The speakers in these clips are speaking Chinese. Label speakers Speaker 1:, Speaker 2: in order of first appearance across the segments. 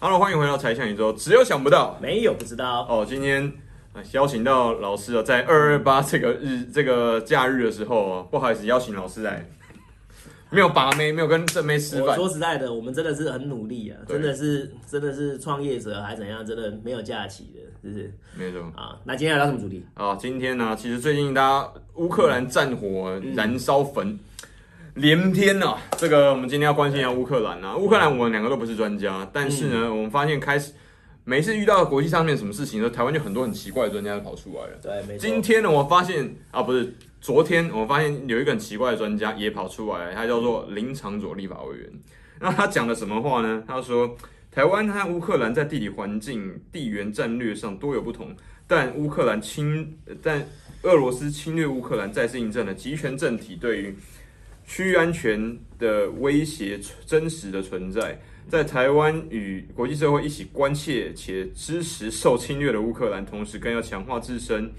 Speaker 1: Hello，欢迎回到柴 Sean 宇宙。只有想不到，
Speaker 2: 没有不知道
Speaker 1: 哦。今天邀请到老师啊，在二二八这个日这个假日的时候，不好意思邀请老师来，没有把妹，没有跟正妹吃饭。
Speaker 2: 我说实在的，我们真的是很努力啊，真的是真的是创业者还怎样，真的没有假期的，是不是？
Speaker 1: 没错
Speaker 2: 啊。那今天要聊什么主题
Speaker 1: 啊？今天呢、啊，其实最近大家乌克兰战火燃烧焚。嗯连篇呐、啊，这个我们今天要关心一下乌克兰啊。乌克兰我们两个都不是专家，但是呢，我们发现开始每次遇到国际上面什么事情呢，台湾就很多很奇怪的专家跑出来了。
Speaker 2: 对，没错。
Speaker 1: 今天呢，我发现啊，不是昨天，我发现有一个很奇怪的专家也跑出来，他叫做林长佐立法委员。那他讲了什么话呢？他说，台湾和乌克兰在地理环境、地缘战略上多有不同，但乌克兰侵，但俄罗斯侵略乌克兰，再次印证了集权政体对于。区域安全的威胁真实的存在，在台湾与国际社会一起关切且支持受侵略的乌克兰，同时更要强化自身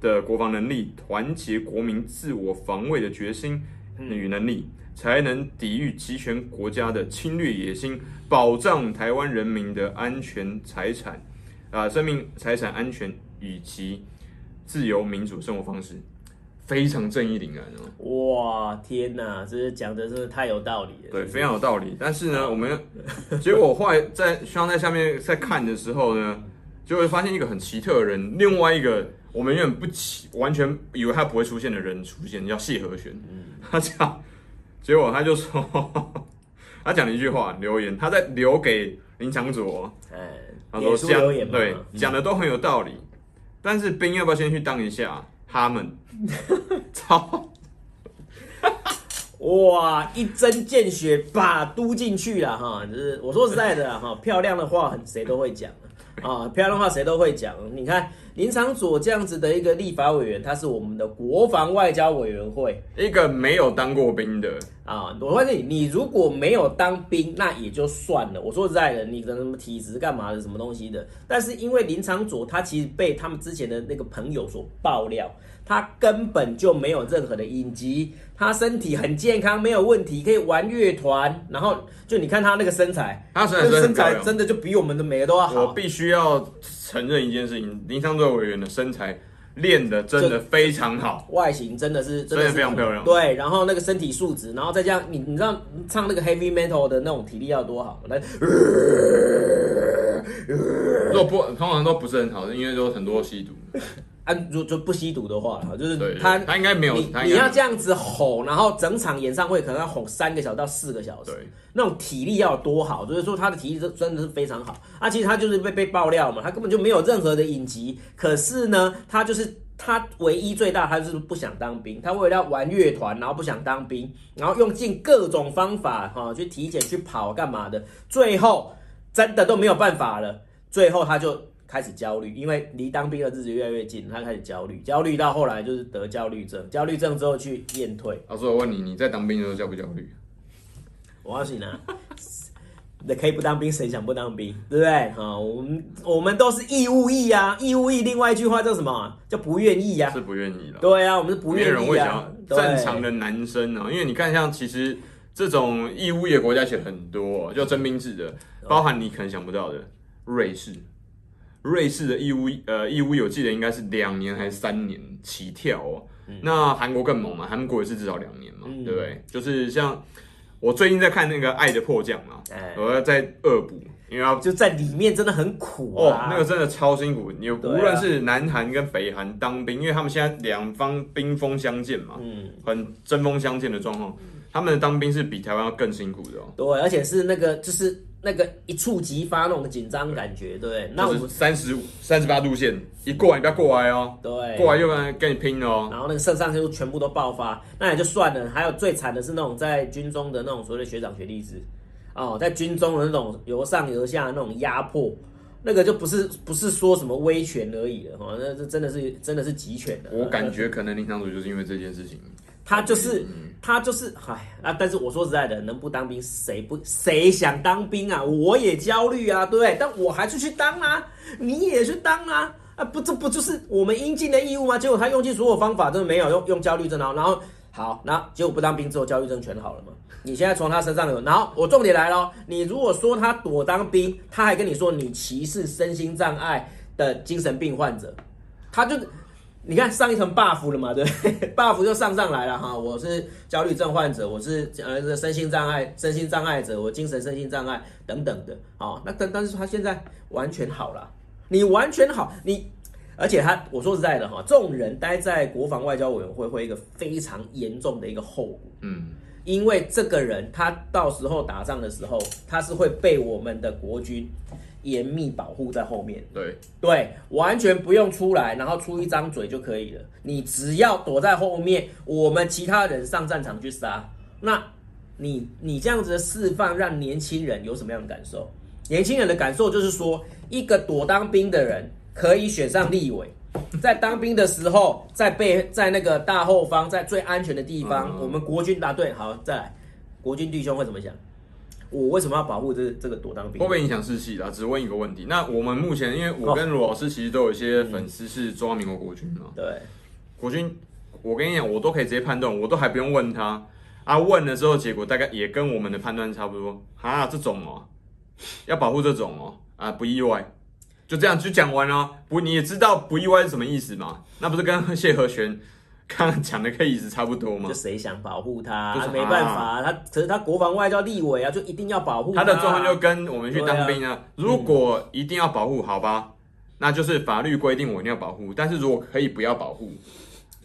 Speaker 1: 的国防能力，团结国民自我防卫的决心与能力，才能抵御集权国家的侵略野心，保障台湾人民的安全财产啊，生命财产安全以及自由民主生活方式。非常正义凛然
Speaker 2: 哦！哇，天哪，这是讲的真的太有道理了。
Speaker 1: 对，非常有道理。但是呢，我们 结果我后来在像在下面在看的时候呢，就会发现一个很奇特的人，另外一个我们永远不奇完全以为他不会出现的人出现，叫谢和弦。嗯，他讲，结果他就说，他讲了一句话留言，他在留给林强佐。哎，他说讲对讲的都很有道理，但是兵要不要先去当一下？他们，操！
Speaker 2: 哇，一针见血，把嘟进去了哈！就是我说实在的哈，漂亮的话，很谁都会讲啊，漂亮的话谁都会讲。你看林长佐这样子的一个立法委员，他是我们的国防外交委员会
Speaker 1: 一个没有当过兵的
Speaker 2: 啊。我发现你，你如果没有当兵，那也就算了。我说实在的，你的什么体质干嘛的，什么东西的？但是因为林长佐他其实被他们之前的那个朋友所爆料。他根本就没有任何的隐疾，他身体很健康，没有问题，可以玩乐团。然后就你看他那个身材，
Speaker 1: 他身材
Speaker 2: 身材真的就比我们的每个都要好。
Speaker 1: 我必须要承认一件事情，林昶佐委员的身材练的真的非常好，
Speaker 2: 外形真的是真的是
Speaker 1: 非常漂亮。
Speaker 2: 对，然后那个身体素质，然后再加上你你知道唱那个 heavy metal 的那种体力要多好？来，
Speaker 1: 如果不通常都不是很好的，因为都很多吸毒。
Speaker 2: 啊，如就不吸毒的话，就是他
Speaker 1: 他应该没有，
Speaker 2: 你你要这样子吼，然后整场演唱会可能要吼三个小时到四个小时，那种体力要有多好，就是说他的体力真的是非常好。啊，其实他就是被被爆料嘛，他根本就没有任何的隐疾，可是呢，他就是他唯一最大，他就是不想当兵，他为了要玩乐团，然后不想当兵，然后用尽各种方法哈，去体检去跑干嘛的，最后真的都没有办法了，最后他就。开始焦虑，因为离当兵的日子越来越近，他开始焦虑，焦虑到后来就是得焦虑症，焦虑症之后去验退。
Speaker 1: 老师，我问你，你在当兵的时候焦不焦虑？
Speaker 2: 我告诉你呢，那可以不当兵，谁想不当兵？对不对？哈，我们我们都是义务役啊，义务役。另外一句话叫什么？叫不愿意呀？
Speaker 1: 是不愿意的。
Speaker 2: 对啊，我们是不愿意啊。
Speaker 1: 没有人会想要正常的男生啊，因为你看，像其实这种义务役的国家其实很多，叫征兵制的，包含你可能想不到的瑞士。瑞士的义务呃义务役，我记得应该是两年还是三年起跳哦。嗯、那韩国更猛嘛，韩国也是至少两年嘛，嗯、对不对？就是像我最近在看那个《爱的迫降》嘛，欸、我要在恶补，因为要
Speaker 2: 就在里面真的很苦
Speaker 1: 啊，哦，那个真的超辛苦。你无论是南韩跟北韩当兵，啊、因为他们现在两方兵锋相见嘛，嗯，很针锋相见的状况，嗯、他们的当兵是比台湾要更辛苦的哦。
Speaker 2: 对，而且是那个就是。那个一触即发那种紧张感觉，对，对，那我们
Speaker 1: 三十五、三十八度线一过来，你不要过来哦，
Speaker 2: 对，
Speaker 1: 过来又跟跟你拼哦。
Speaker 2: 然后那个肾上腺素全部都爆发，那也就算了。还有最惨的是那种在军中的那种所谓的学长学弟制，哦，在军中的那种由上由下的那种压迫，那个就不是不是说什么威权而已了，哦，那这真的是真的是集权的。
Speaker 1: 我感觉可能林场主就是因为这件事情。
Speaker 2: 他就是，嗯、他就是，唉，啊！但是我说实在的，能不当兵谁不谁想当兵啊？我也焦虑啊，对不对？但我还是去当啊，你也去当啊，啊！不，这不就是我们应尽的义务吗？结果他用尽所有方法，都没有用用焦虑症，然后，然后好，那结果不当兵之后，焦虑症全好了吗？你现在从他身上有，然后我重点来了，你如果说他躲当兵，他还跟你说你歧视身心障碍的精神病患者，他就。你看上一层 buff 了嘛？对，buff 就上上来了哈。我是焦虑症患者，我是呃身心障碍、身心障碍者，我精神身心障碍等等的。啊，那但但是他现在完全好了，你完全好，你而且他我说实在的哈，这种人待在国防外交委员会会一个非常严重的一个后果。嗯，因为这个人他到时候打仗的时候，他是会被我们的国军。严密保护在后面，
Speaker 1: 对
Speaker 2: 对，完全不用出来，然后出一张嘴就可以了。你只要躲在后面，我们其他人上战场去杀。那你你这样子的示范，让年轻人有什么样的感受？年轻人的感受就是说，一个躲当兵的人可以选上立委，在当兵的时候，在被在那个大后方，在最安全的地方，嗯、我们国军答对，好，再来，国军弟兄会怎么想？我为什么要保护这这个躲当兵？
Speaker 1: 会不会影响士气啦？只问一个问题。那我们目前，因为我跟卢老师其实都有一些粉丝是中华民国国军嘛。
Speaker 2: 对，
Speaker 1: 国军，我跟你讲，我都可以直接判断，我都还不用问他啊。问了之后，结果大概也跟我们的判断差不多啊。这种哦，要保护这种哦啊，不意外，就这样就讲完了。不，你也知道不意外是什么意思嘛？那不是跟谢和弦？刚刚讲的可以是差不多嘛？
Speaker 2: 就谁想保护他，他没办法，他可是他国防外交立委啊，就一定要保护
Speaker 1: 他。他的状况就跟我们去当兵啊，啊如果一定要保护，好吧，那就是法律规定我一定要保护。但是如果可以不要保护，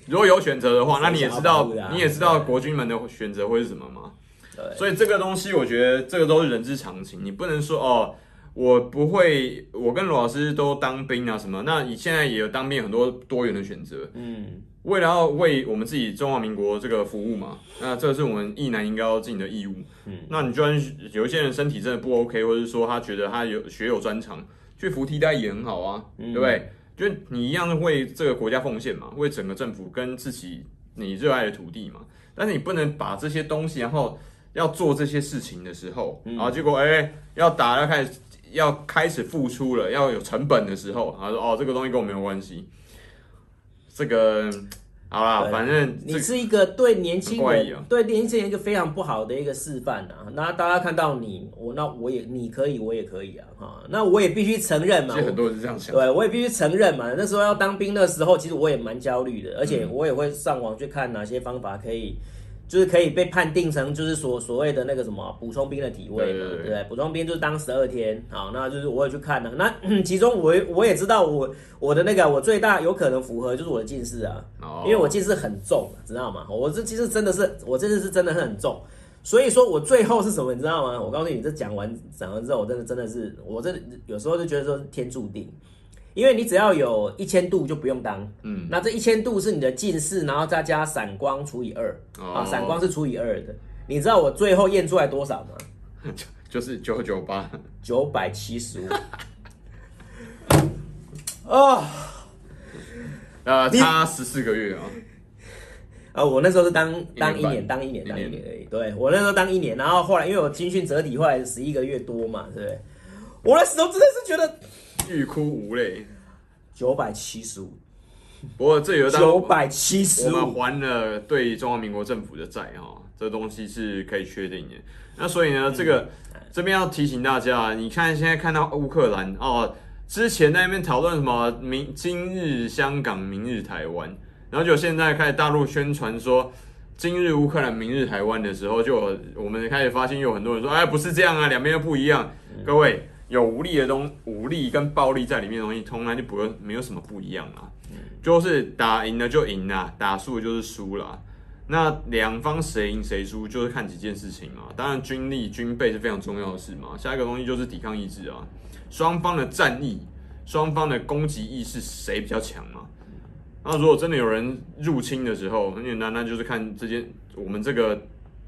Speaker 1: 如果有选择的话，那你也知道，你也知道国军们的选择会是什么吗？对，所以这个东西，我觉得这个都是人之常情，你不能说哦。我不会，我跟罗老师都当兵啊，什么？那你现在也有当兵很多多元的选择，嗯，为了要为我们自己中华民国这个服务嘛，那这是我们役男应该要尽的义务，嗯，那你就算有一些人身体真的不 OK，或者是说他觉得他有学有专长，去服替代也很好啊，嗯、对不对？就你一样为这个国家奉献嘛，为整个政府跟自己你热爱的土地嘛，但是你不能把这些东西，然后要做这些事情的时候，然后结果哎要打要开始。要开始付出了，要有成本的时候，他说：“哦，这个东西跟我没有关系。”这个好啦，反正
Speaker 2: 你是一个对年轻人、啊、对年轻人一个非常不好的一个示范啊！那大家看到你，我那我也你可以，我也可以啊！哈，那我也必须承认嘛。
Speaker 1: 其实很多人是这样想，
Speaker 2: 对，我也必须承认嘛。那时候要当兵的时候，其实我也蛮焦虑的，而且我也会上网去看哪些方法可以。就是可以被判定成就是所所谓的那个什么补充兵的体位嘛，对不对？补充兵就是当十二天，好，那就是我也去看了。那 其中我我也知道我我的那个我最大有可能符合就是我的近视啊，因为我近视很重，知道吗？我这其实真的是我这次是真的很重，所以说我最后是什么你知道吗？我告诉你，这讲完讲完之后，我真的真的是我这有时候就觉得说天注定。因为你只要有一千度就不用当，嗯，那这一千度是你的近视，然后再加散光除以二，哦，啊，散光是除以二的。你知道我最后验出来多少吗？
Speaker 1: 就是九九八，
Speaker 2: 九百七十五。啊，
Speaker 1: 呃，差十四个月啊。
Speaker 2: 啊，我那时候是当当一年，当一年，当一年而已。对，我那时候当一年，然后后来因为我军训折抵后来十一个月多嘛，对不对？我那时候真的是觉得。
Speaker 1: 欲哭无泪，
Speaker 2: 九百七十五。
Speaker 1: 不过这有
Speaker 2: 九百七十五，
Speaker 1: 我们还了对中华民国政府的债哦，这东西是可以确定的。那所以呢，嗯、这个这边要提醒大家，你看现在看到乌克兰哦，之前在那边讨论什么明今日香港，明日台湾，然后就现在开始大陆宣传说今日乌克兰，明日台湾的时候，就我们开始发现有很多人说，哎，不是这样啊，两边又不一样，嗯、各位。有无力的东，武力跟暴力在里面的东西，从来就不会没有什么不一样啊。就是打赢了就赢了，打输了就是输了。那两方谁赢谁输，就是看几件事情嘛。当然军力军备是非常重要的事嘛。下一个东西就是抵抗意志啊，双方的战役，双方的攻击意识谁比较强嘛。那如果真的有人入侵的时候，很简单，那就是看这件我们这个。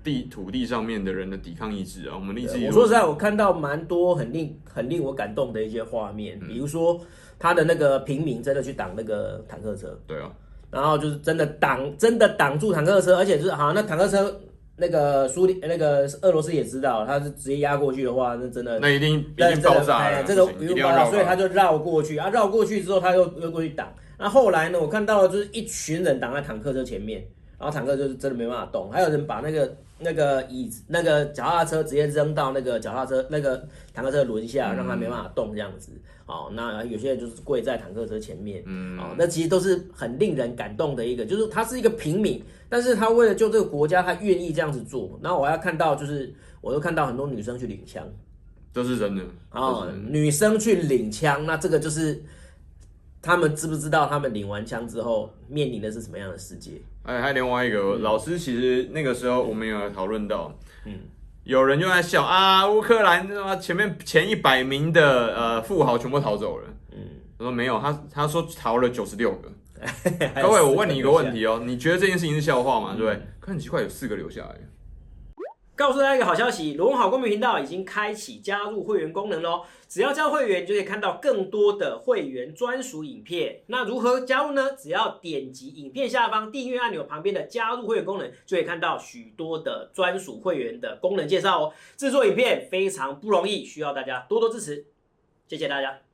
Speaker 1: 地土地上面的人的抵抗意志啊，我们立志。
Speaker 2: 我说实在，我看到蛮多很令很令我感动的一些画面，嗯、比如说他的那个平民真的去挡那个坦克车，
Speaker 1: 对啊，
Speaker 2: 然后就是真的挡，真的挡住坦克车，而且就是好像那坦克车那个苏联那个俄罗斯也知道，他是直接压过去的话，那真的
Speaker 1: 那一定一定爆炸，
Speaker 2: 哎，这个不用爆炸，所以他就绕过去啊，绕过去之后他又又过去挡，那后来呢，我看到了就是一群人挡在坦克车前面。然后坦克就是真的没办法动。还有人把那个那个椅子、那个脚踏车直接扔到那个脚踏车那个坦克车轮下，让他没办法动这样子。哦，那有些人就是跪在坦克车前面，嗯，哦，那其实都是很令人感动的一个，就是他是一个平民，但是他为了救这个国家，他愿意这样子做。然后我要看到，就是我又看到很多女生去领枪，
Speaker 1: 这是真的
Speaker 2: 啊，哦、女生去领枪，那这个就是他们知不知道，他们领完枪之后面临的是什么样的世界？
Speaker 1: 哎，还有另外一个、嗯、老师，其实那个时候我们有讨论到，嗯。有人就在笑啊，乌克兰他妈前面前一百名的呃富豪全部逃走了。嗯，他说没有，他他说逃了九十六个。各位，我问你一个问题哦，你觉得这件事情是笑话吗？对不对？可很奇怪，有四个留下来。
Speaker 2: 告诉大家一个好消息，罗文好公民频道已经开启加入会员功能喽！只要加入会员，就可以看到更多的会员专属影片。那如何加入呢？只要点击影片下方订阅按钮旁边的加入会员功能，就可以看到许多的专属会员的功能介绍哦。制作影片非常不容易，需要大家多多支持，谢谢大家。